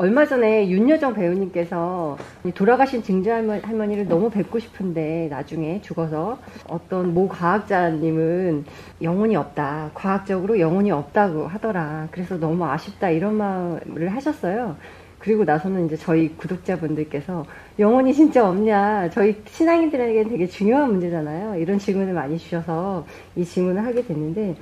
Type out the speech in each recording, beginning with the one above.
얼마 전에 윤여정 배우님께서 돌아가신 증조 할머니를 너무 뵙고 싶은데 나중에 죽어서 어떤 모 과학자님은 영혼이 없다. 과학적으로 영혼이 없다고 하더라. 그래서 너무 아쉽다 이런 말을 하셨어요. 그리고 나서는 이제 저희 구독자분들께서 영혼이 진짜 없냐. 저희 신앙인들에게는 되게 중요한 문제잖아요. 이런 질문을 많이 주셔서 이 질문을 하게 됐는데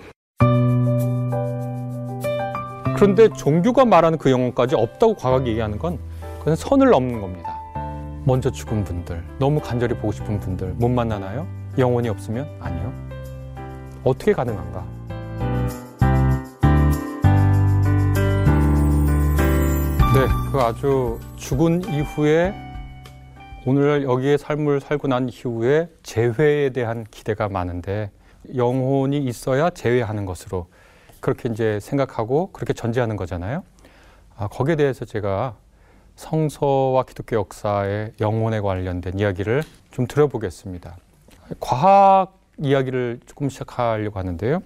그런데 종교가 말하는 그 영혼까지 없다고 과학이 얘기하는 건 그건 선을 넘는 겁니다. 먼저 죽은 분들, 너무 간절히 보고 싶은 분들 못 만나나요? 영혼이 없으면 아니요. 어떻게 가능한가? 네, 그 아주 죽은 이후에 오늘 여기에 삶을 살고 난 이후에 재회에 대한 기대가 많은데 영혼이 있어야 재회하는 것으로 그렇게 이제 생각하고 그렇게 전제하는 거잖아요. 아, 거기에 대해서 제가 성서와 기독교 역사의 영혼에 관련된 이야기를 좀 들어보겠습니다. 과학 이야기를 조금 시작하려고 하는데요.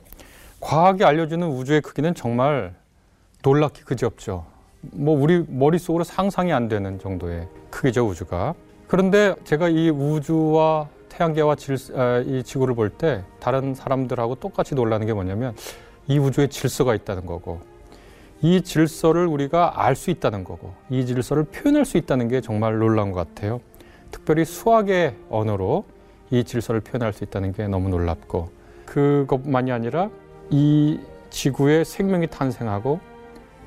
과학이 알려주는 우주의 크기는 정말 놀랍기 그지없죠. 뭐 우리 머릿속으로 상상이 안 되는 정도의 크기죠 우주가. 그런데 제가 이 우주와 태양계와 질, 아, 이 지구를 볼 때 다른 사람들하고 똑같이 놀라는 게 뭐냐면 이 우주에 질서가 있다는 거고 이 질서를 우리가 알 수 있다는 거고 이 질서를 표현할 수 있다는 게 정말 놀라운 것 같아요. 특별히 수학의 언어로 이 질서를 표현할 수 있다는 게 너무 놀랍고 그것만이 아니라 이 지구에 생명이 탄생하고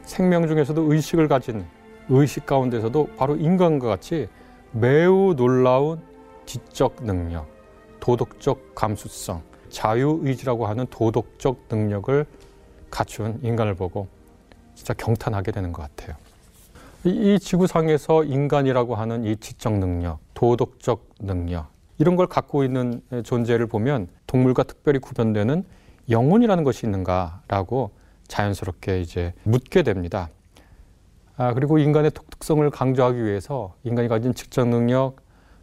생명 중에서도 의식을 가진 의식 가운데서도 바로 인간과 같이 매우 놀라운 지적 능력, 도덕적 감수성, 자유의지라고 하는 도덕적 능력을 갖춘 인간을 보고 진짜 경탄하게 되는 것 같아요. 이, 이 지구상에서 인간이라고 하는 이 지적 능력, 도덕적 능력, 이런 걸 갖고 있는 존재를 보면 동물과 특별히 구별되는 영혼이라는 것이 있는가라고 자연스럽게 이제 묻게 됩니다. 아, 그리고 인간의 독특성을 강조하기 위해서 인간이 가진 직접 능력,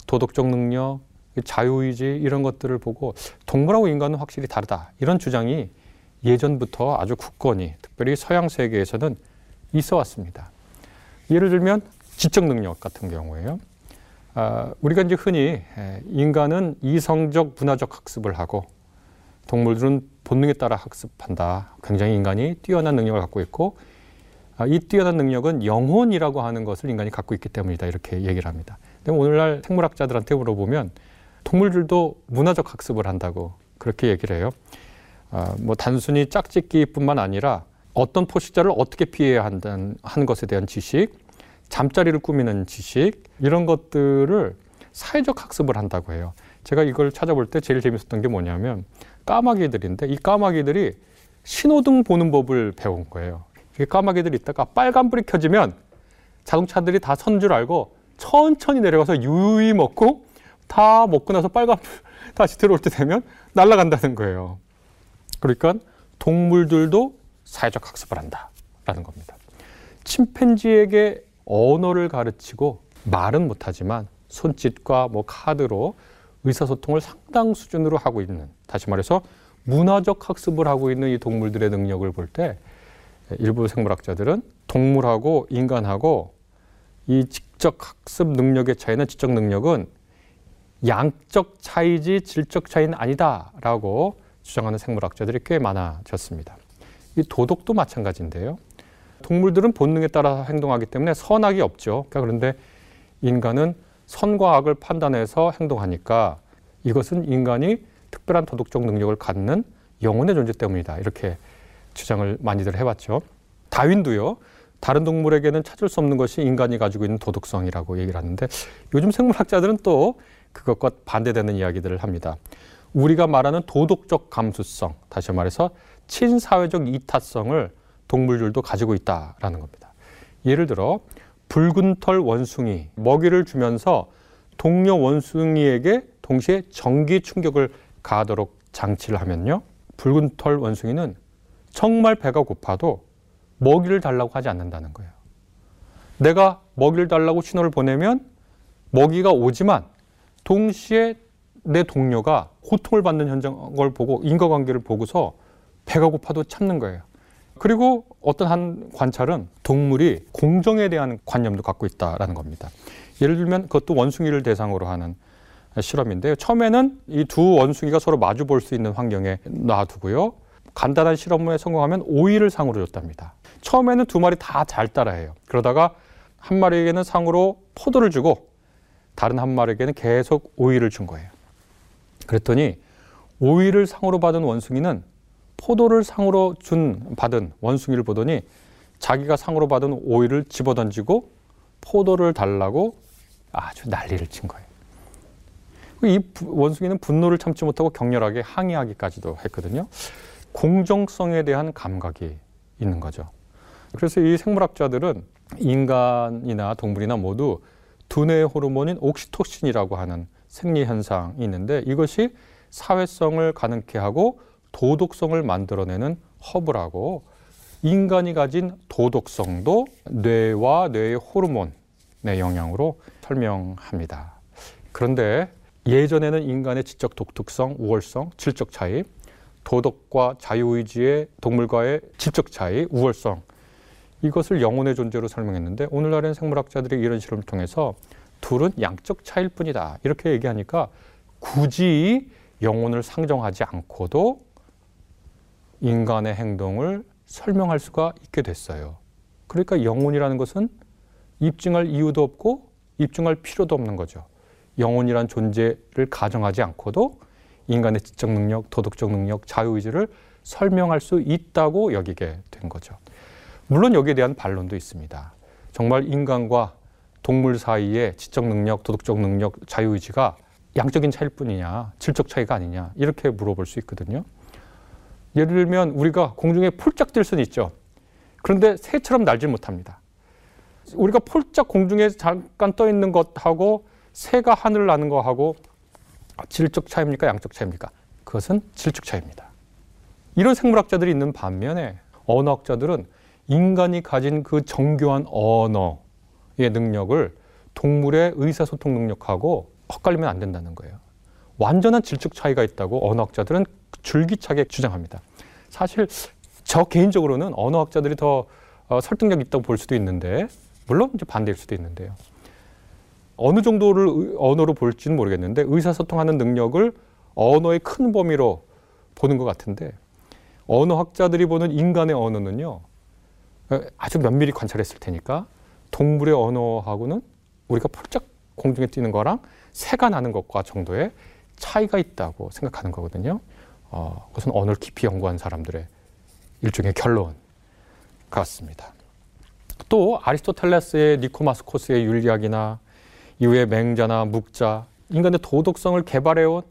도덕적 능력, 자유의지 이런 것들을 보고 동물하고 인간은 확실히 다르다. 이런 주장이 예전부터 아주 굳건히 특별히 서양 세계에서는 있어 왔습니다. 예를 들면 지적 능력 같은 경우에요. 아, 우리가 이제 흔히 인간은 이성적 문화적 학습을 하고 동물들은 본능에 따라 학습한다. 굉장히 인간이 뛰어난 능력을 갖고 있고 아, 이 뛰어난 능력은 영혼이라고 하는 것을 인간이 갖고 있기 때문이다. 이렇게 얘기를 합니다. 근데 오늘날 생물학자들한테 물어보면 동물들도 문화적 학습을 한다고 그렇게 얘기를 해요. 아, 뭐 단순히 짝짓기뿐만 아니라 어떤 포식자를 어떻게 피해야 한다는 한 것에 대한 지식, 잠자리를 꾸미는 지식 이런 것들을 사회적 학습을 한다고 해요. 제가 이걸 찾아볼 때 제일 재밌었던 게 뭐냐면 까마귀들인데 이 까마귀들이 신호등 보는 법을 배운 거예요. 까마귀들이 있다가 빨간불이 켜지면 자동차들이 다 선 줄 알고 천천히 내려가서 유유히 먹고 다 먹고 나서 빨간불 다시 들어올 때 되면 날아간다는 거예요. 그러니까 동물들도 사회적 학습을 한다라는 겁니다. 침팬지에게 언어를 가르치고 말은 못하지만 손짓과 뭐 카드로 의사소통을 상당 수준으로 하고 있는 다시 말해서 문화적 학습을 하고 있는 이 동물들의 능력을 볼 때 일부 생물학자들은 동물하고 인간하고 이 직접 학습 능력의 차이는 지적 능력은 양적 차이지 질적 차이는 아니다라고 주장하는 생물학자들이 꽤 많아졌습니다. 이 도덕도 마찬가지인데요. 동물들은 본능에 따라 행동하기 때문에 선악이 없죠. 그러니까 그런데 인간은 선과 악을 판단해서 행동하니까 이것은 인간이 특별한 도덕적 능력을 갖는 영혼의 존재 때문이다. 이렇게 주장을 많이들 해왔죠. 다윈도요. 다른 동물에게는 찾을 수 없는 것이 인간이 가지고 있는 도덕성이라고 얘기를 하는데 요즘 생물학자들은 또 그것과 반대되는 이야기들을 합니다. 우리가 말하는 도덕적 감수성, 다시 말해서 친사회적 이타성을 동물들도 가지고 있다라는 겁니다. 예를 들어 붉은 털 원숭이 먹이를 주면서 동료 원숭이에게 동시에 전기 충격을 가하도록 장치를 하면요. 붉은 털 원숭이는 정말 배가 고파도 먹이를 달라고 하지 않는다는 거예요. 내가 먹이를 달라고 신호를 보내면 먹이가 오지만 동시에 내 동료가 고통을 받는 현장을 보고 인과관계를 보고서 배가 고파도 참는 거예요. 그리고 어떤 한 관찰은 동물이 공정에 대한 관념도 갖고 있다라는 겁니다. 예를 들면 그것도 원숭이를 대상으로 하는 실험인데요. 처음에는 이 두 원숭이가 서로 마주 볼 수 있는 환경에 놔두고요. 간단한 실험에 성공하면 오이를 상으로 줬답니다. 처음에는 두 마리 다 잘 따라해요. 그러다가 한 마리에게는 상으로 포도를 주고 다른 한 마리에게는 계속 오이를 준 거예요. 그랬더니 오이를 상으로 받은 원숭이는 포도를 상으로 준 받은 원숭이를 보더니 자기가 상으로 받은 오이를 집어던지고 포도를 달라고 아주 난리를 친 거예요. 이 원숭이는 분노를 참지 못하고 격렬하게 항의하기까지도 했거든요. 공정성에 대한 감각이 있는 거죠. 그래서 이 생물학자들은 인간이나 동물이나 모두 두뇌 호르몬인 옥시토신이라고 하는 생리 현상이 있는데 이것이 사회성을 가능케 하고 도덕성을 만들어내는 허브라고 인간이 가진 도덕성도 뇌와 뇌의 호르몬의 영향으로 설명합니다. 그런데 예전에는 인간의 지적 독특성, 우월성, 질적 차이, 도덕과 자유의지의 동물과의 질적 차이, 우월성 이것을 영혼의 존재로 설명했는데 오늘날엔 생물학자들이 이런 실험을 통해서 둘은 양적 차이일 뿐이다 이렇게 얘기하니까 굳이 영혼을 상정하지 않고도 인간의 행동을 설명할 수가 있게 됐어요. 그러니까 영혼이라는 것은 입증할 이유도 없고 입증할 필요도 없는 거죠. 영혼이란 존재를 가정하지 않고도 인간의 지적 능력, 도덕적 능력, 자유의지를 설명할 수 있다고 여기게 된 거죠. 물론 여기에 대한 반론도 있습니다. 정말 인간과 동물 사이의 지적 능력, 도덕적 능력, 자유의지가 양적인 차이일 뿐이냐, 질적 차이가 아니냐, 이렇게 물어볼 수 있거든요. 예를 들면 우리가 공중에 폴짝 뛸 수는 있죠. 그런데 새처럼 날질 못합니다. 우리가 폴짝 공중에 잠깐 떠 있는 것하고 새가 하늘을 나는 거하고 질적 차이입니까? 양적 차이입니까? 그것은 질적 차이입니다. 이런 생물학자들이 있는 반면에 언어학자들은 인간이 가진 그 정교한 언어의 능력을 동물의 의사소통 능력하고 헛갈리면 안 된다는 거예요. 완전한 질적 차이가 있다고 언어학자들은 줄기차게 주장합니다. 사실 저 개인적으로는 언어학자들이 더 어, 설득력 있다고 볼 수도 있는데 물론 이제 반대일 수도 있는데요. 어느 정도를 언어로 볼지는 모르겠는데 의사소통하는 능력을 언어의 큰 범위로 보는 것 같은데 언어학자들이 보는 인간의 언어는요 어, 아주 면밀히 관찰했을 테니까 동물의 언어하고는 우리가 펄쩍 공중에 뛰는 거랑 새가 나는 것과 정도의 차이가 있다고 생각하는 거거든요. 어, 그것은 언어를 깊이 연구한 사람들의 일종의 결론 같습니다. 또 아리스토텔레스의 니코마스코스의 윤리학이나 이후에 맹자나 묵자, 인간의 도덕성을 개발해온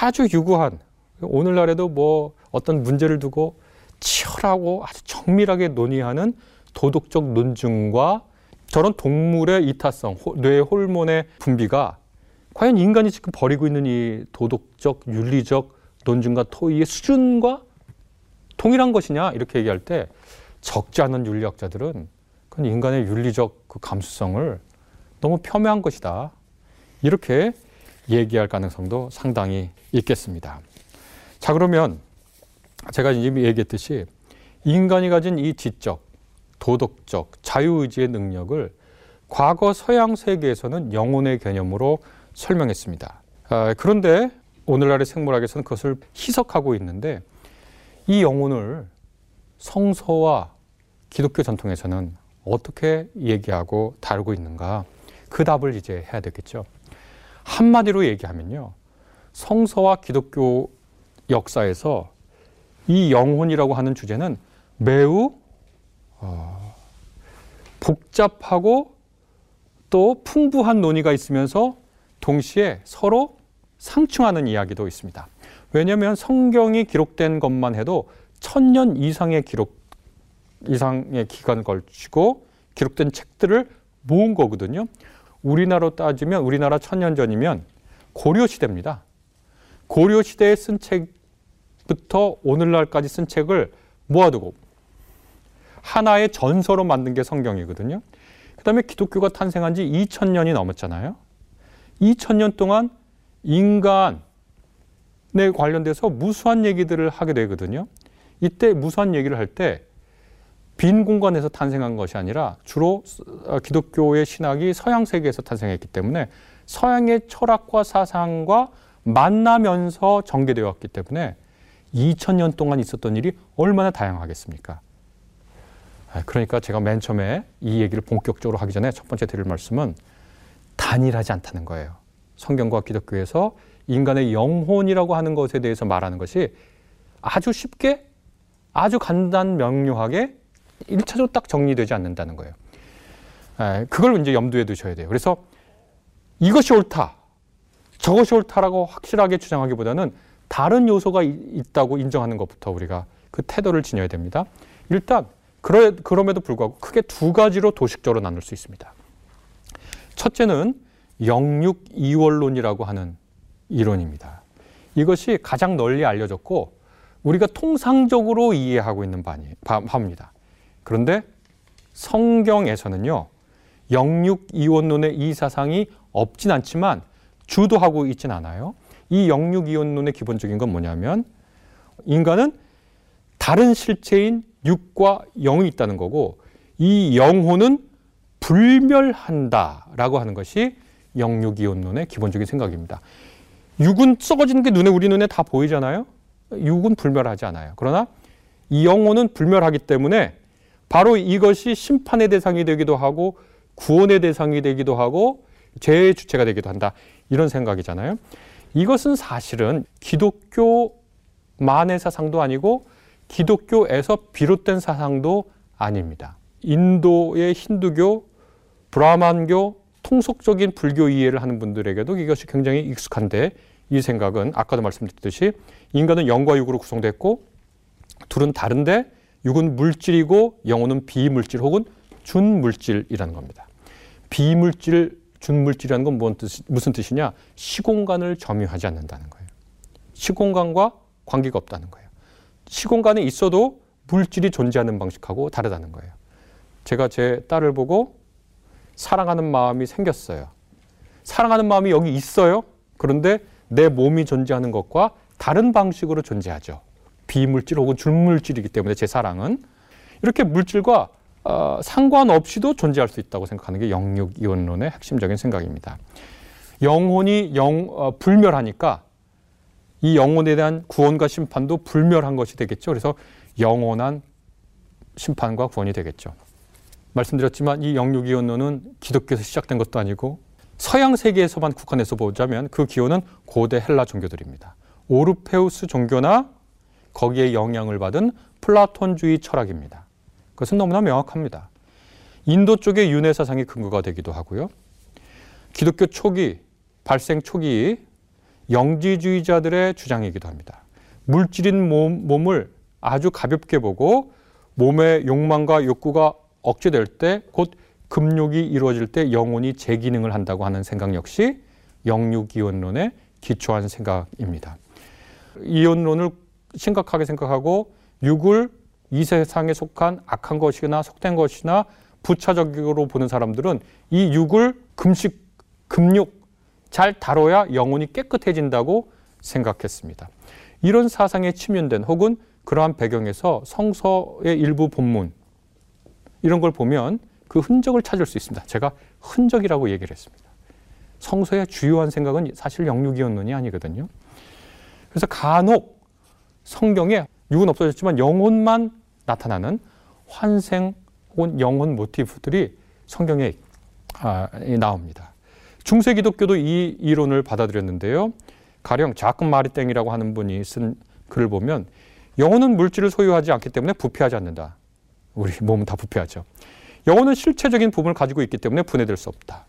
아주 유구한 오늘날에도 뭐 어떤 문제를 두고 치열하고 아주 정밀하게 논의하는 도덕적 논증과 저런 동물의 이타성, 뇌 호르몬의 분비가 과연 인간이 지금 벌이고 있는 이 도덕적, 윤리적 논증과 토의의 수준과 동일한 것이냐 이렇게 얘기할 때 적지 않은 윤리학자들은 그건 인간의 윤리적 그 감수성을 너무 폄훼한 것이다. 이렇게 얘기할 가능성도 상당히 있겠습니다. 자, 그러면 제가 이미 얘기했듯이 인간이 가진 이 지적, 도덕적, 자유의지의 능력을 과거 서양 세계에서는 영혼의 개념으로 설명했습니다. 아, 그런데 오늘날의 생물학에서는 그것을 희석하고 있는데 이 영혼을 성서와 기독교 전통에서는 어떻게 얘기하고 다루고 있는가 그 답을 이제 해야 되겠죠. 한마디로 얘기하면요. 성서와 기독교 역사에서 이 영혼이라고 하는 주제는 매우 어, 복잡하고 또 풍부한 논의가 있으면서 동시에 서로 상충하는 이야기도 있습니다. 왜냐하면 성경이 기록된 것만 해도 천년 이상의 기록 이상의 기간 걸치고 기록된 책들을 모은 거거든요. 우리나라로 따지면 우리나라 천년 전이면 고려 시대입니다. 고려 시대에 쓴 책 부터 오늘날까지 쓴 책을 모아두고 하나의 전서로 만든 게 성경이거든요. 그 다음에 기독교가 탄생한 지 2000년이 넘었잖아요. 2000년 동안 인간에 관련돼서 무수한 얘기들을 하게 되거든요. 이때 무수한 얘기를 할 때 빈 공간에서 탄생한 것이 아니라 주로 기독교의 신학이 서양 세계에서 탄생했기 때문에 서양의 철학과 사상과 만나면서 전개되었기 때문에 2000년 동안 있었던 일이 얼마나 다양하겠습니까? 아, 그러니까 제가 맨 처음에 이 얘기를 본격적으로 하기 전에 첫 번째 드릴 말씀은 단일하지 않다는 거예요. 성경과 기독교에서 인간의 영혼이라고 하는 것에 대해서 말하는 것이 아주 쉽게 아주 간단 명료하게 1차적으로 딱 정리되지 않는다는 거예요. 아, 그걸 이제 염두에 두셔야 돼요. 그래서 이것이 옳다, 저것이 옳다라고 확실하게 주장하기보다는 다른 요소가 있다고 인정하는 것부터 우리가 그 태도를 지녀야 됩니다. 일단 그럼에도 불구하고 크게 두 가지로 도식적으로 나눌 수 있습니다. 첫째는 영육 이원론이라고 하는 이론입니다. 이것이 가장 널리 알려졌고 우리가 통상적으로 이해하고 있는 바입니다. 그런데 성경에서는요, 영육 이원론의 이 사상이 없진 않지만 주도하고 있진 않아요. 이 영육 이원론의 기본적인 건 뭐냐면 인간은 다른 실체인 육과 영이 있다는 거고 이 영혼은 불멸한다라고 하는 것이 영육이온론의 기본적인 생각입니다. 육은 썩어지는 게 눈에 우리 눈에 다 보이잖아요. 육은 불멸하지 않아요. 그러나 이 영혼은 불멸하기 때문에 바로 이것이 심판의 대상이 되기도 하고 구원의 대상이 되기도 하고 죄의 주체가 되기도 한다. 이런 생각이잖아요. 이것은 사실은 기독교만의 사상도 아니고 기독교에서 비롯된 사상도 아닙니다. 인도의 힌두교, 브라만교, 통속적인 불교 이해를 하는 분들에게도 이것이 굉장히 익숙한데 이 생각은 아까도 말씀드렸듯이 인간은 영과 육으로 구성됐고 둘은 다른데 육은 물질이고 영혼은 비물질 혹은 준물질이라는 겁니다. 비물질, 준물질이라는 건 무슨 뜻이냐? 시공간을 점유하지 않는다는 거예요. 시공간과 관계가 없다는 거예요. 시공간에 있어도 물질이 존재하는 방식하고 다르다는 거예요. 제가 제 딸을 보고 사랑하는 마음이 생겼어요. 사랑하는 마음이 여기 있어요. 그런데 내 몸이 존재하는 것과 다른 방식으로 존재하죠. 비물질 혹은 준물질이기 때문에 제 사랑은 이렇게 물질과 어, 상관없이도 존재할 수 있다고 생각하는 게 영육 이원론의 핵심적인 생각입니다. 영혼이 영, 어, 불멸하니까 이 영혼에 대한 구원과 심판도 불멸한 것이 되겠죠. 그래서 영원한 심판과 구원이 되겠죠. 말씀드렸지만 이 영육 이원론은 기독교에서 시작된 것도 아니고 서양 세계에서만 국한해서 보자면 그 기원은 고대 헬라 종교들입니다. 오르페우스 종교나 거기에 영향을 받은 플라톤주의 철학입니다. 그것은 너무나 명확합니다. 인도 쪽의 윤회 사상이 근거가 되기도 하고요. 기독교 초기, 발생 초기 영지주의자들의 주장이기도 합니다. 물질인 몸, 몸을 아주 가볍게 보고 몸의 욕망과 욕구가 억제될 때 곧 금욕이 이루어질 때 영혼이 재기능을 한다고 하는 생각 역시 영육이원론에 기초한 생각입니다. 이원론을 심각하게 생각하고 육을 이 세상에 속한 악한 것이나 속된 것이나 부차적으로 보는 사람들은 이 육을 금식, 금욕, 잘 다뤄야 영혼이 깨끗해진다고 생각했습니다. 이런 사상에 침연된 혹은 그러한 배경에서 성서의 일부 본문 이런 걸 보면 그 흔적을 찾을 수 있습니다. 제가 흔적이라고 얘기를 했습니다. 성서의 주요한 생각은 사실 영육이었론이 아니거든요. 그래서 간혹 성경에 육은 없어졌지만 영혼만 나타나는 환생 혹은 영혼 모티프들이 성경에 아, 나옵니다. 중세 기독교도 이 이론을 받아들였는데요. 가령 자금 마리땡이라고 하는 분이 쓴 글을 보면 영혼은 물질을 소유하지 않기 때문에 부패하지 않는다. 우리 몸은 다 부패하죠. 영혼은 실체적인 부분을 가지고 있기 때문에 분해될 수 없다.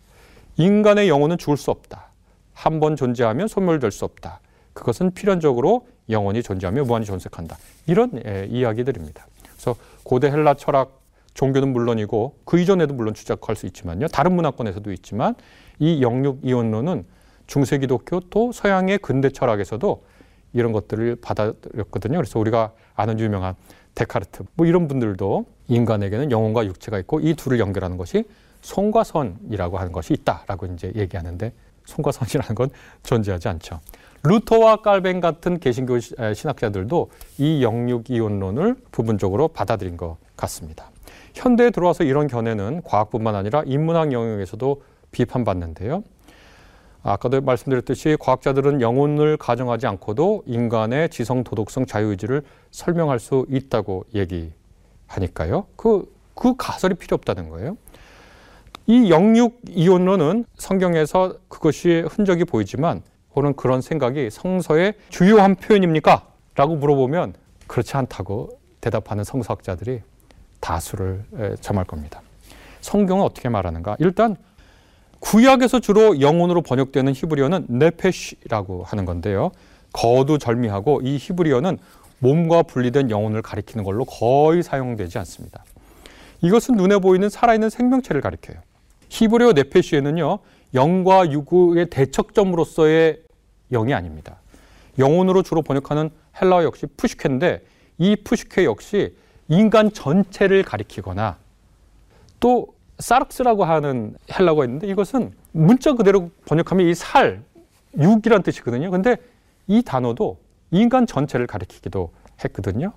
인간의 영혼은 죽을 수 없다. 한 번 존재하면 소멸될 수 없다. 그것은 필연적으로 영혼이 존재하며 무한히 존색한다. 이런 예, 이야기들입니다. 그래서 고대 헬라 철학 종교는 물론이고 그 이전에도 물론 추적할 수 있지만요. 다른 문화권에서도 있지만 이 영육 이원론은 중세 기독교 또 서양의 근대 철학에서도 이런 것들을 받아들였거든요. 그래서 우리가 아는 유명한 데카르트 뭐 이런 분들도 인간에게는 영혼과 육체가 있고 이 둘을 연결하는 것이 손과 선이라고 하는 것이 있다라고 이제 얘기하는데 손과 선이라는 건 존재하지 않죠. 루터와 깔벤 같은 개신교 신학자들도 이 영육 이원론을 부분적으로 받아들인 것 같습니다. 현대에 들어와서 이런 견해는 과학뿐만 아니라 인문학 영역에서도 비판받는데요. 아까도 말씀드렸듯이 과학자들은 영혼을 가정하지 않고도 인간의 지성, 도덕성, 자유의지를 설명할 수 있다고 얘기하니까요. 그, 그 가설이 필요 없다는 거예요. 이 영육 이론론은 성경에서 그것이 흔적이 보이지만 혹은 그런 생각이 성서의 주요한 표현입니까? 라고 물어보면 그렇지 않다고 대답하는 성서학자들이 다수를 점할 겁니다. 성경은 어떻게 말하는가? 일단 구약에서 주로 영혼으로 번역되는 히브리어는 네페시라고 하는 건데요. 거두절미하고 이 히브리어는 몸과 분리된 영혼을 가리키는 걸로 거의 사용되지 않습니다. 이것은 눈에 보이는 살아있는 생명체를 가리켜요. 히브리어 네페시에는요, 영과 유구의 대척점으로서의 영이 아닙니다. 영혼으로 주로 번역하는 헬라어 역시 푸시케인데 이 푸시케 역시 인간 전체를 가리키거나 또 사르스라고 하는 헬라어가 있는데 이것은 문자 그대로 번역하면 이 살, 육이란 뜻이거든요. 근데 이 단어도 인간 전체를 가리키기도 했거든요.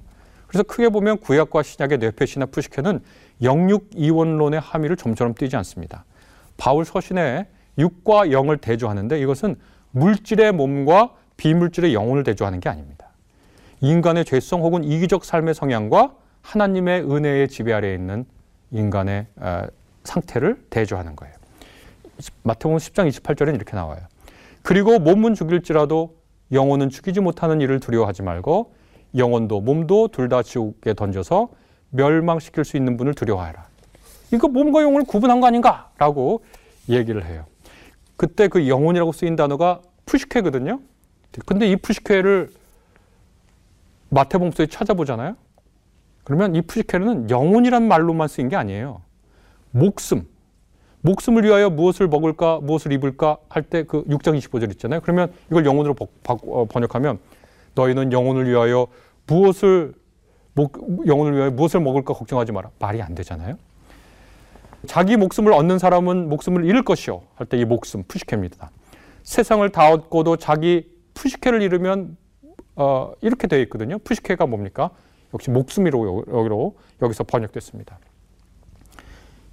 그래서 크게 보면 구약과 신약의 뇌페시나 푸시케는 영육 이원론의 함의를 좀처럼 띄지 않습니다. 바울 서신에 육과 영을 대조하는데 이것은 물질의 몸과 비물질의 영혼을 대조하는 게 아닙니다. 인간의 죄성 혹은 이기적 삶의 성향과 하나님의 은혜의 지배 아래에 있는 인간의 상태를 대조하는 거예요. 마태복음 10장 28절엔 이렇게 나와요. 그리고 몸은 죽일지라도 영혼은 죽이지 못하는 일을 두려워하지 말고 영혼도 몸도 둘 다 지옥에 던져서 멸망시킬 수 있는 분을 두려워하라. 이거 몸과 영혼을 구분한 거 아닌가? 라고 얘기를 해요. 그때 그 영혼이라고 쓰인 단어가 푸시케거든요. 근데 이 푸시케를 마태복음서에 찾아보잖아요. 그러면 이 푸시케는 영혼이란 말로만 쓰인 게 아니에요. 목숨. 목숨을 위하여 무엇을 먹을까, 무엇을 입을까 할 때 그 6장 25절 있잖아요. 그러면 이걸 영혼으로 어, 번역하면 너희는 영혼을 위하여 무엇을 영혼을 위하여 무엇을 먹을까 걱정하지 마라. 말이 안 되잖아요. 자기 목숨을 얻는 사람은 목숨을 잃을 것이요. 할 때 이 목숨 푸시케입니다. 세상을 다 얻고도 자기 푸시케를 잃으면 어, 이렇게 되어 있거든요. 푸시케가 뭡니까? 역시 목숨이로 여기로 여기서 번역됐습니다.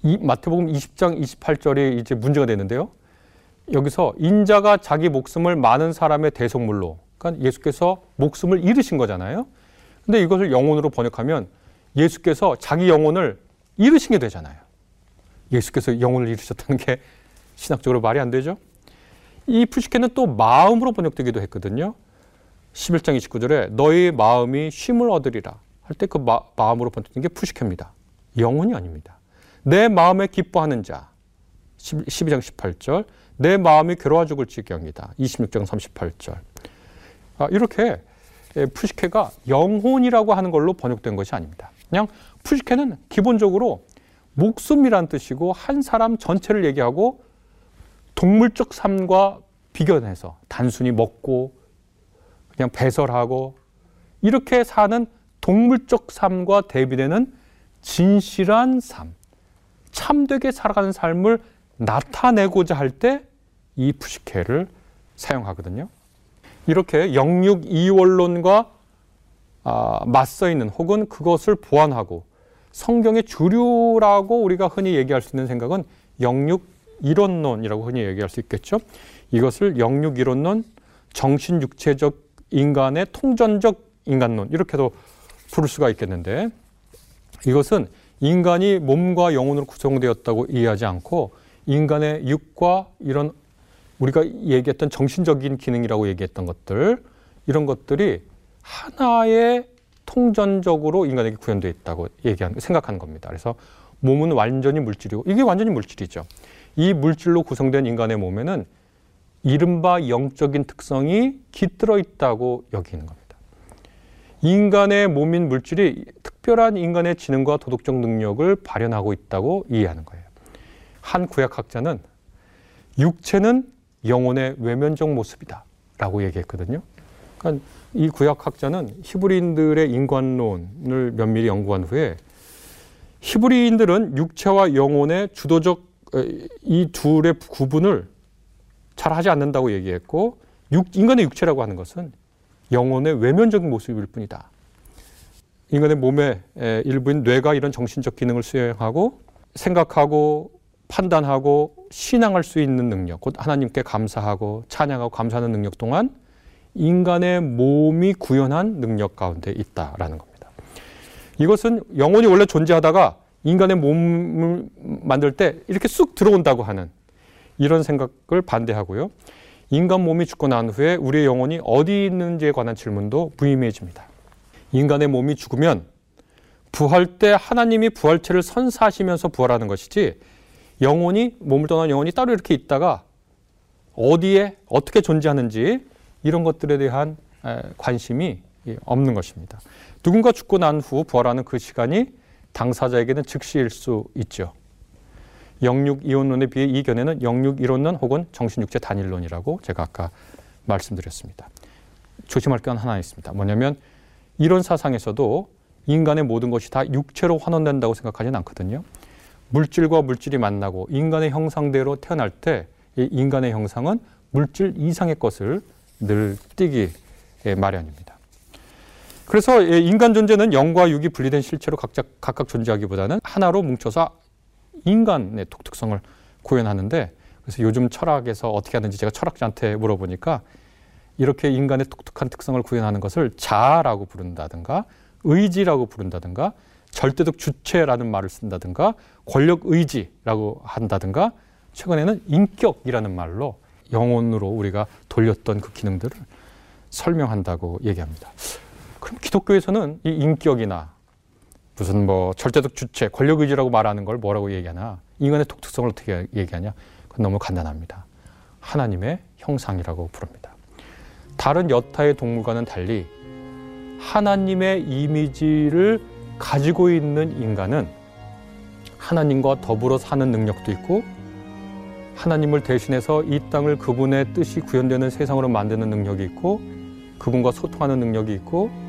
이 마태복음 20장 28절이 이제 문제가 되는데요. 여기서 인자가 자기 목숨을 많은 사람의 대속물로, 그러니까 예수께서 목숨을 잃으신 거잖아요. 근데 이것을 영혼으로 번역하면 예수께서 자기 영혼을 잃으신 게 되잖아요. 예수께서 영혼을 잃으셨다는 게 신학적으로 말이 안 되죠. 이 푸시케는 또 마음으로 번역되기도 했거든요. 11장 29절에 너희 마음이 쉼을 얻으리라 할 때 그 마음으로 번역된 게 푸시케입니다. 영혼이 아닙니다. 내 마음에 기뻐하는 자 12장 18절 내 마음이 괴로워 죽을 지경이다 26장 38절 아, 이렇게 예, 푸시케가 영혼이라고 하는 걸로 번역된 것이 아닙니다. 그냥 푸시케는 기본적으로 목숨이란 뜻이고 한 사람 전체를 얘기하고 동물적 삶과 비견해서 단순히 먹고 그냥 배설하고 이렇게 사는 동물적 삶과 대비되는 진실한 삶, 참되게 살아가는 삶을 나타내고자 할 때 이 푸시케를 사용하거든요. 이렇게 영육 이원론과 아, 맞서 있는 혹은 그것을 보완하고 성경의 주류라고 우리가 흔히 얘기할 수 있는 생각은 영육 이론론이라고 흔히 얘기할 수 있겠죠. 이것을 영육 이론론, 정신 육체적 인간의 통전적 인간론 이렇게도 부를 수가 있겠는데 이것은 인간이 몸과 영혼으로 구성되었다고 이해하지 않고 인간의 육과 이런 우리가 얘기했던 정신적인 기능이라고 얘기했던 것들 이런 것들이 하나의 통전적으로 인간에게 구현되어 있다고 얘기한 생각하는 겁니다. 그래서 몸은 완전히 물질이고 이게 완전히 물질이죠. 이 물질로 구성된 인간의 몸에는 이른바 영적인 특성이 깃들어 있다고 여기는 겁니다. 인간의 몸인 물질이 특별한 인간의 지능과 도덕적 능력을 발현하고 있다고 이해하는 거예요. 한 구약학자는 육체는 영혼의 외면적 모습이다 라고 얘기했거든요. 그러니까 이 구약학자는 히브리인들의 인간론을 면밀히 연구한 후에 히브리인들은 육체와 영혼의 주도적 이 둘의 구분을 잘 하지 않는다고 얘기했고 인간의 육체라고 하는 것은 영혼의 외면적인 모습일 뿐이다. 인간의 몸의 일부인 뇌가 이런 정신적 기능을 수행하고 생각하고 판단하고 신앙할 수 있는 능력, 곧 하나님께 감사하고 찬양하고 감사하는 능력 동안 인간의 몸이 구현한 능력 가운데 있다라는 겁니다. 이것은 영혼이 원래 존재하다가 인간의 몸을 만들 때 이렇게 쑥 들어온다고 하는 이런 생각을 반대하고요. 인간 몸이 죽고 난 후에 우리의 영혼이 어디 있는지에 관한 질문도 무의미해집니다. 인간의 몸이 죽으면 부활 때 하나님이 부활체를 선사하시면서 부활하는 것이지 영혼이 몸을 떠난 영혼이 따로 이렇게 있다가 어디에 어떻게 존재하는지 이런 것들에 대한 관심이 없는 것입니다. 누군가 죽고 난 후 부활하는 그 시간이 당사자에게는 즉시일 수 있죠. 영육 이론론에 비해 이 견해는 영육 이론론 혹은 정신육체 단일론이라고 제가 아까 말씀드렸습니다. 조심할 건 하나 있습니다. 뭐냐면 이런 사상에서도 인간의 모든 것이 다 육체로 환원된다고 생각하지는 않거든요. 물질과 물질이 만나고 인간의 형상대로 태어날 때이 인간의 형상은 물질 이상의 것을 늘 띠기 마련입니다. 그래서 인간 존재는 영과 육이 분리된 실체로 각자, 각각 존재하기보다는 하나로 뭉쳐서 인간의 독특성을 구현하는데 그래서 요즘 철학에서 어떻게 하는지 제가 철학자한테 물어보니까 이렇게 인간의 독특한 특성을 구현하는 것을 자아라고 부른다든가 의지라고 부른다든가 절대적 주체라는 말을 쓴다든가 권력 의지라고 한다든가 최근에는 인격이라는 말로 영혼으로 우리가 돌렸던 그 기능들을 설명한다고 얘기합니다. 그럼 기독교에서는 이 인격이나 무슨 뭐 절대적 주체, 권력 의지라고 말하는 걸 뭐라고 얘기하나? 인간의 독특성을 어떻게 얘기하냐? 그건 너무 간단합니다. 하나님의 형상이라고 부릅니다. 다른 여타의 동물과는 달리 하나님의 이미지를 가지고 있는 인간은 하나님과 더불어 사는 능력도 있고 하나님을 대신해서 이 땅을 그분의 뜻이 구현되는 세상으로 만드는 능력이 있고 그분과 소통하는 능력이 있고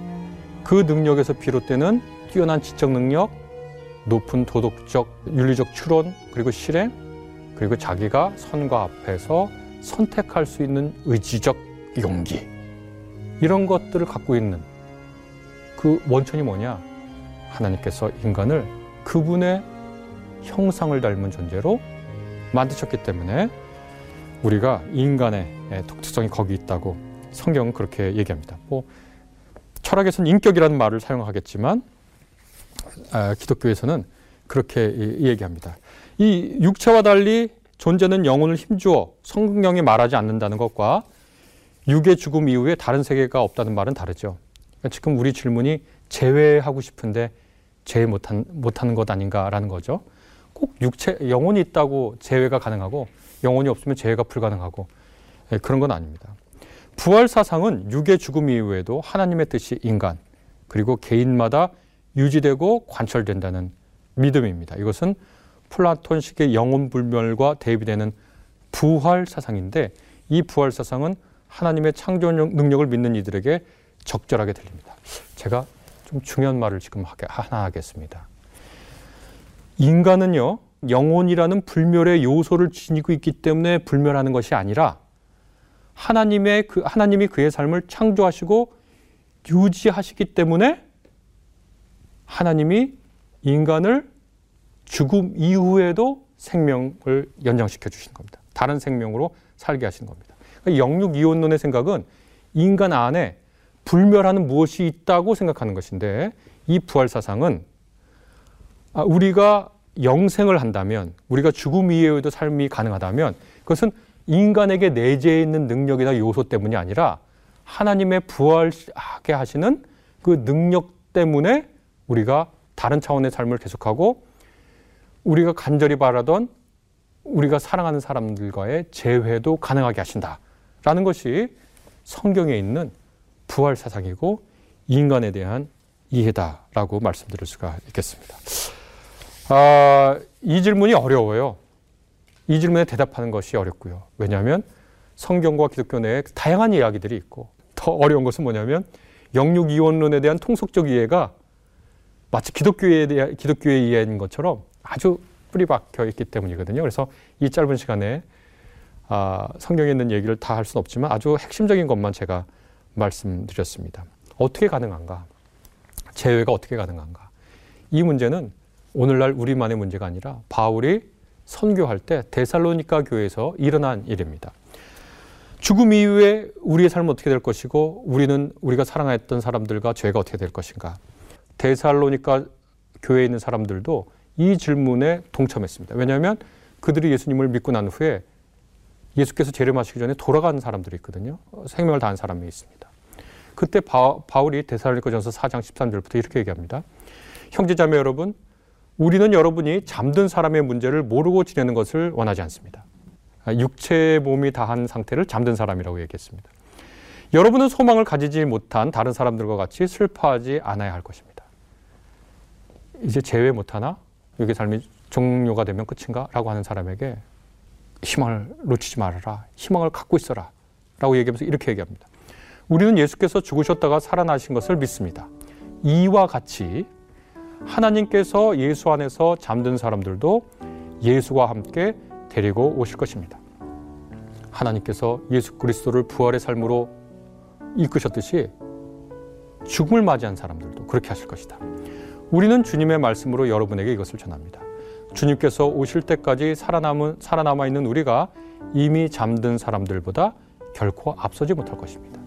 그 능력에서 비롯되는 뛰어난 지적 능력, 높은 도덕적, 윤리적 추론, 그리고 실행, 그리고 자기가 선과 앞에서 선택할 수 있는 의지적 용기. 이런 것들을 갖고 있는 그 원천이 뭐냐? 하나님께서 인간을 그분의 형상을 닮은 존재로 만드셨기 때문에 우리가 인간의 독특성이 거기 있다고 성경은 그렇게 얘기합니다. 뭐 철학에서는 인격이라는 말을 사용하겠지만 아, 기독교에서는 그렇게 얘기합니다. 이 육체와 달리 존재는 영혼을 힘주어 성경이 말하지 않는다는 것과 육의 죽음 이후에 다른 세계가 없다는 말은 다르죠. 그러니까 지금 우리 질문이 제외하고 싶은데 제외 못한, 못하는 것 아닌가라는 거죠. 꼭 육체, 영혼이 있다고 제외가 가능하고 영혼이 없으면 제외가 불가능하고 예, 그런 건 아닙니다. 부활 사상은 육의 죽음 이후에도 하나님의 뜻이 인간 그리고 개인마다 유지되고 관철된다는 믿음입니다. 이것은 플라톤식의 영혼 불멸과 대비되는 부활 사상인데 이 부활 사상은 하나님의 창조 능력을 믿는 이들에게 적절하게 들립니다. 제가 좀 중요한 말을 지금 하나 하겠습니다. 인간은요, 영혼이라는 불멸의 요소를 지니고 있기 때문에 불멸하는 것이 아니라 하나님의 그 하나님이 그의 삶을 창조하시고 유지하시기 때문에 하나님이 인간을 죽음 이후에도 생명을 연장시켜 주시는 겁니다. 다른 생명으로 살게 하시는 겁니다. 그러니까 영육 이혼론의 생각은 인간 안에 불멸하는 무엇이 있다고 생각하는 것인데 이 부활 사상은 아, 우리가 영생을 한다면 우리가 죽음 이후에도 삶이 가능하다면 그것은 인간에게 내재해 있는 능력이나 요소 때문이 아니라 하나님의 부활하게 하시는 그 능력 때문에 우리가 다른 차원의 삶을 계속하고 우리가 간절히 바라던 우리가 사랑하는 사람들과의 재회도 가능하게 하신다라는 것이 성경에 있는 부활 사상이고 인간에 대한 이해다라고 말씀드릴 수가 있겠습니다. 아, 이 질문이 어려워요. 이 질문에 대답하는 것이 어렵고요. 왜냐하면 성경과 기독교 내에 다양한 이야기들이 있고 더 어려운 것은 뭐냐면 영육 이원론에 대한 통속적 이해가 마치 기독교에 대한 기독교의 이해인 것처럼 아주 뿌리 박혀 있기 때문이거든요. 그래서 이 짧은 시간에 아, 성경에 있는 얘기를 다 할 수는 없지만 아주 핵심적인 것만 제가 말씀드렸습니다. 어떻게 가능한가? 제외가 어떻게 가능한가? 이 문제는 오늘날 우리만의 문제가 아니라 바울이 선교할 때 데살로니가 교회에서 일어난 일입니다. 죽음 이후에 우리의 삶은 어떻게 될 것이고 우리는 우리가 사랑했던 사람들과 죄가 어떻게 될 것인가? 데살로니가 교회에 있는 사람들도 이 질문에 동참했습니다. 왜냐하면 그들이 예수님을 믿고 난 후에 예수께서 재림하시기 전에 돌아간 사람들이 있거든요. 생명을 다한 사람이 있습니다. 그때 바, 울이 데살로니가전서 4장 13절부터 이렇게 얘기합니다. 형제자매 여러분, 우리는 여러분이 잠든 사람의 문제를 모르고 지내는 것을 원하지 않습니다. 육체의 몸이 다한 상태를 잠든 사람이라고 얘기했습니다. 여러분은 소망을 가지지 못한 다른 사람들과 같이 슬퍼하지 않아야 할 것입니다. 이제 재회 못하나? 여기 삶이 종료가 되면 끝인가? 라고 하는 사람에게 희망을 놓치지 말아라. 희망을 갖고 있어라. 라고 얘기하면서 이렇게 얘기합니다. 우리는 예수께서 죽으셨다가 살아나신 것을 믿습니다. 이와 같이 하나님께서 예수 안에서 잠든 사람들도 예수와 함께 데리고 오실 것입니다. 하나님께서 예수 그리스도를 부활의 삶으로 이끄셨듯이 죽음을 맞이한 사람들도 그렇게 하실 것이다. 우리는 주님의 말씀으로 여러분에게 이것을 전합니다. 주님께서 오실 때까지 살아남은, 살아남아 있는 우리가 이미 잠든 사람들보다 결코 앞서지 못할 것입니다.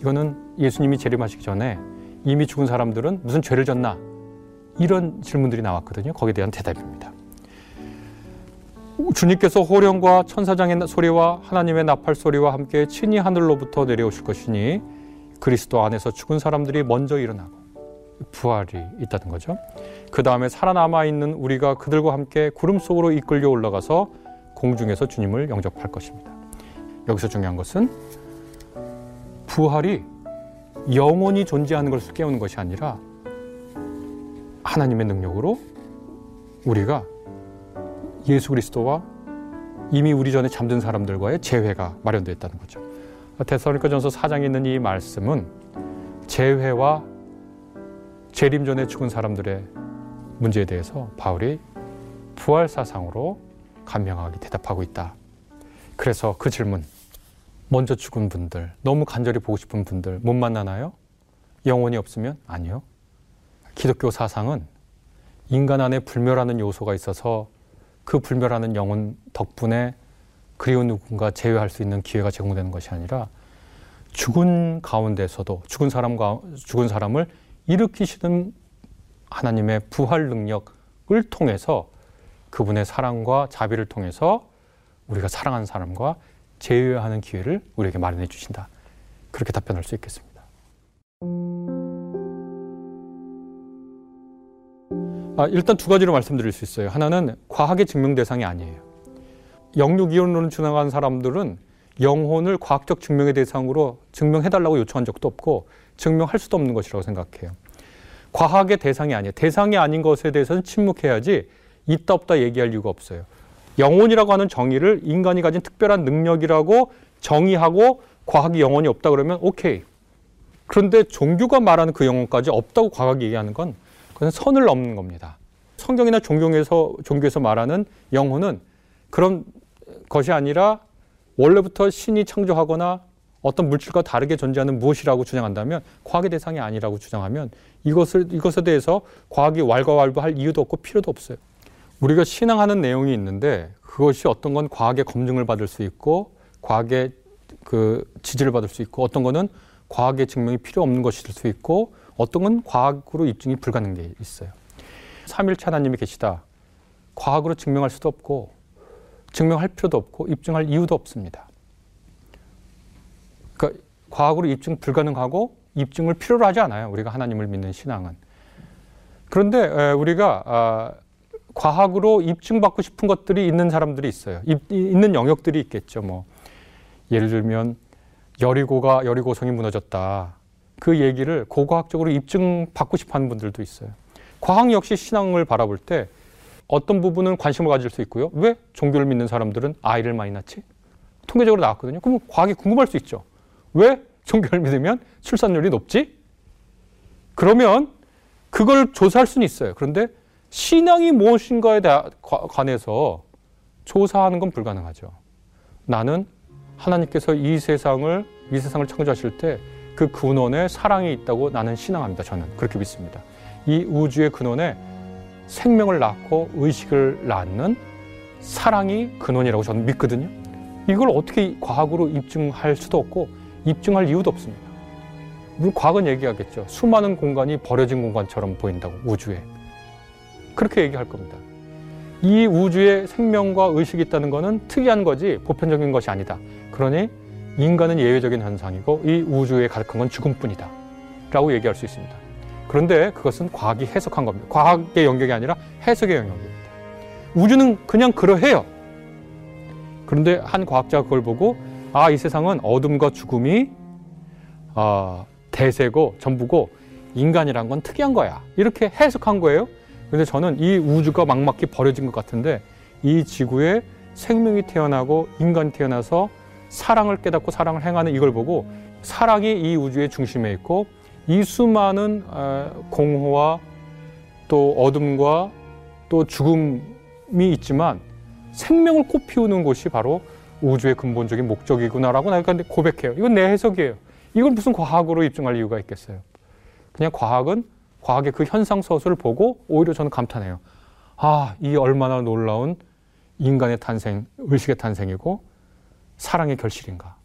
이거는 예수님이 재림하시기 전에 이미 죽은 사람들은 무슨 죄를 졌나? 이런 질문들이 나왔거든요. 거기에 대한 대답입니다. 주님께서 호령과 천사장의 소리와 하나님의 나팔 소리와 함께 친히 하늘로부터 내려오실 것이니 그리스도 안에서 죽은 사람들이 먼저 일어나고 부활이 있다는 거죠. 그 다음에 살아남아 있는 우리가 그들과 함께 구름 속으로 이끌려 올라가서 공중에서 주님을 영접할 것입니다. 여기서 중요한 것은 부활이 영원히 존재하는 것을 깨우는 것이 아니라 하나님의 능력으로 우리가 예수 그리스도와 이미 우리 전에 잠든 사람들과의 재회가 마련되어 있다는 거죠. 데살로니가 전서 4장에 있는 이 말씀은 재회와 재림 전에 죽은 사람들의 문제에 대해서 바울이 부활 사상으로 간명하게 대답하고 있다. 그래서 그 질문 먼저 죽은 분들, 너무 간절히 보고 싶은 분들 못 만나나요? 영혼이 없으면 아니요. 기독교 사상은 인간 안에 불멸하는 요소가 있어서 그 불멸하는 영혼 덕분에 그리운 누군가 제외할 수 있는 기회가 제공되는 것이 아니라 죽은 가운데서도 죽은 사람과 죽은 사람을 일으키시는 하나님의 부활 능력을 통해서 그분의 사랑과 자비를 통해서 우리가 사랑하는 사람과 제외하는 기회를 우리에게 마련해 주신다. 그렇게 답변할 수 있겠습니다. 아, 일단 두 가지로 말씀드릴 수 있어요. 하나는 과학의 증명 대상이 아니에요. 영육 이론론을 주장한 사람들은 영혼을 과학적 증명의 대상으로 증명해달라고 요청한 적도 없고 증명할 수도 없는 것이라고 생각해요. 과학의 대상이 아니에요. 대상이 아닌 것에 대해서는 침묵해야지 있다 없다 얘기할 이유가 없어요. 영혼이라고 하는 정의를 인간이 가진 특별한 능력이라고 정의하고 과학이 영혼이 없다 그러면 오케이. 그런데 종교가 말하는 그 영혼까지 없다고 과학이 얘기하는 건 그건 선을 넘는 겁니다. 성경이나 종교에서 종교에서 말하는 영혼은 그런 것이 아니라 원래부터 신이 창조하거나 어떤 물질과 다르게 존재하는 무엇이라고 주장한다면 과학의 대상이 아니라고 주장하면 이것을 이것에 대해서 과학이 왈가왈부할 이유도 없고 필요도 없어요. 우리가 신앙하는 내용이 있는데 그것이 어떤 건 과학의 검증을 받을 수 있고 과학의 그 지지를 받을 수 있고 어떤 거는 과학의 증명이 필요 없는 것일 수 있고 어떤 건 과학으로 입증이 불가능한 게 있어요. 삼일체 하나님이 계시다. 과학으로 증명할 수도 없고 증명할 필요도 없고 입증할 이유도 없습니다. 그러니까 과학으로 입증 불가능하고 입증을 필요로 하지 않아요. 우리가 하나님을 믿는 신앙은. 그런데 우리가 아, 과학으로 입증받고 싶은 것들이 있는 사람들이 있어요. 있는 영역들이 있겠죠. 뭐 예를 들면 여리고가 여리고성이 무너졌다. 그 얘기를 고고학적으로 입증받고 싶어 하는 분들도 있어요. 과학 역시 신앙을 바라볼 때 어떤 부분은 관심을 가질 수 있고요. 왜 종교를 믿는 사람들은 아이를 많이 낳지? 통계적으로 나왔거든요. 그럼 과학이 궁금할 수 있죠. 왜 종교를 믿으면 출산율이 높지? 그러면 그걸 조사할 수는 있어요. 그런데 신앙이 무엇인가에 관해서 조사하는 건 불가능하죠. 나는 하나님께서 이 세상을 이 세상을 창조하실 때 그 근원에 사랑이 있다고 나는 신앙합니다. 저는 그렇게 믿습니다. 이 우주의 근원에 생명을 낳고 의식을 낳는 사랑이 근원이라고 저는 믿거든요. 이걸 어떻게 과학으로 입증할 수도 없고 입증할 이유도 없습니다. 물론 과학은 얘기하겠죠. 수많은 공간이 버려진 공간처럼 보인다고 우주에. 그렇게 얘기할 겁니다. 이 우주에 생명과 의식이 있다는 것은 특이한 거지 보편적인 것이 아니다. 그러니 인간은 예외적인 현상이고 이 우주에 가득한 건 죽음뿐이다. 라고 얘기할 수 있습니다. 그런데 그것은 과학이 해석한 겁니다. 과학의 영역이 아니라 해석의 영역입니다. 우주는 그냥 그러해요. 그런데 한 과학자가 그걸 보고 아, 이 세상은 어둠과 죽음이 어, 대세고 전부고 인간이란 건 특이한 거야. 이렇게 해석한 거예요. 근데 저는 이 우주가 막막히 버려진 것 같은데 이 지구에 생명이 태어나고 인간이 태어나서 사랑을 깨닫고 사랑을 행하는 이걸 보고 사랑이 이 우주의 중심에 있고 이 수많은 어, 공허와 또 어둠과 또 죽음이 있지만 생명을 꽃피우는 곳이 바로 우주의 근본적인 목적이구나라고 내가 고백해요. 이건 내 해석이에요. 이걸 무슨 과학으로 입증할 이유가 있겠어요. 그냥 과학은 과학의 그 현상 서술을 보고 오히려 저는 감탄해요. 아, 이 얼마나 놀라운 인간의 탄생, 의식의 탄생이고 사랑의 결실인가.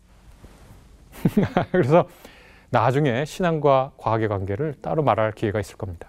그래서 나중에 신앙과 과학의 관계를 따로 말할 기회가 있을 겁니다.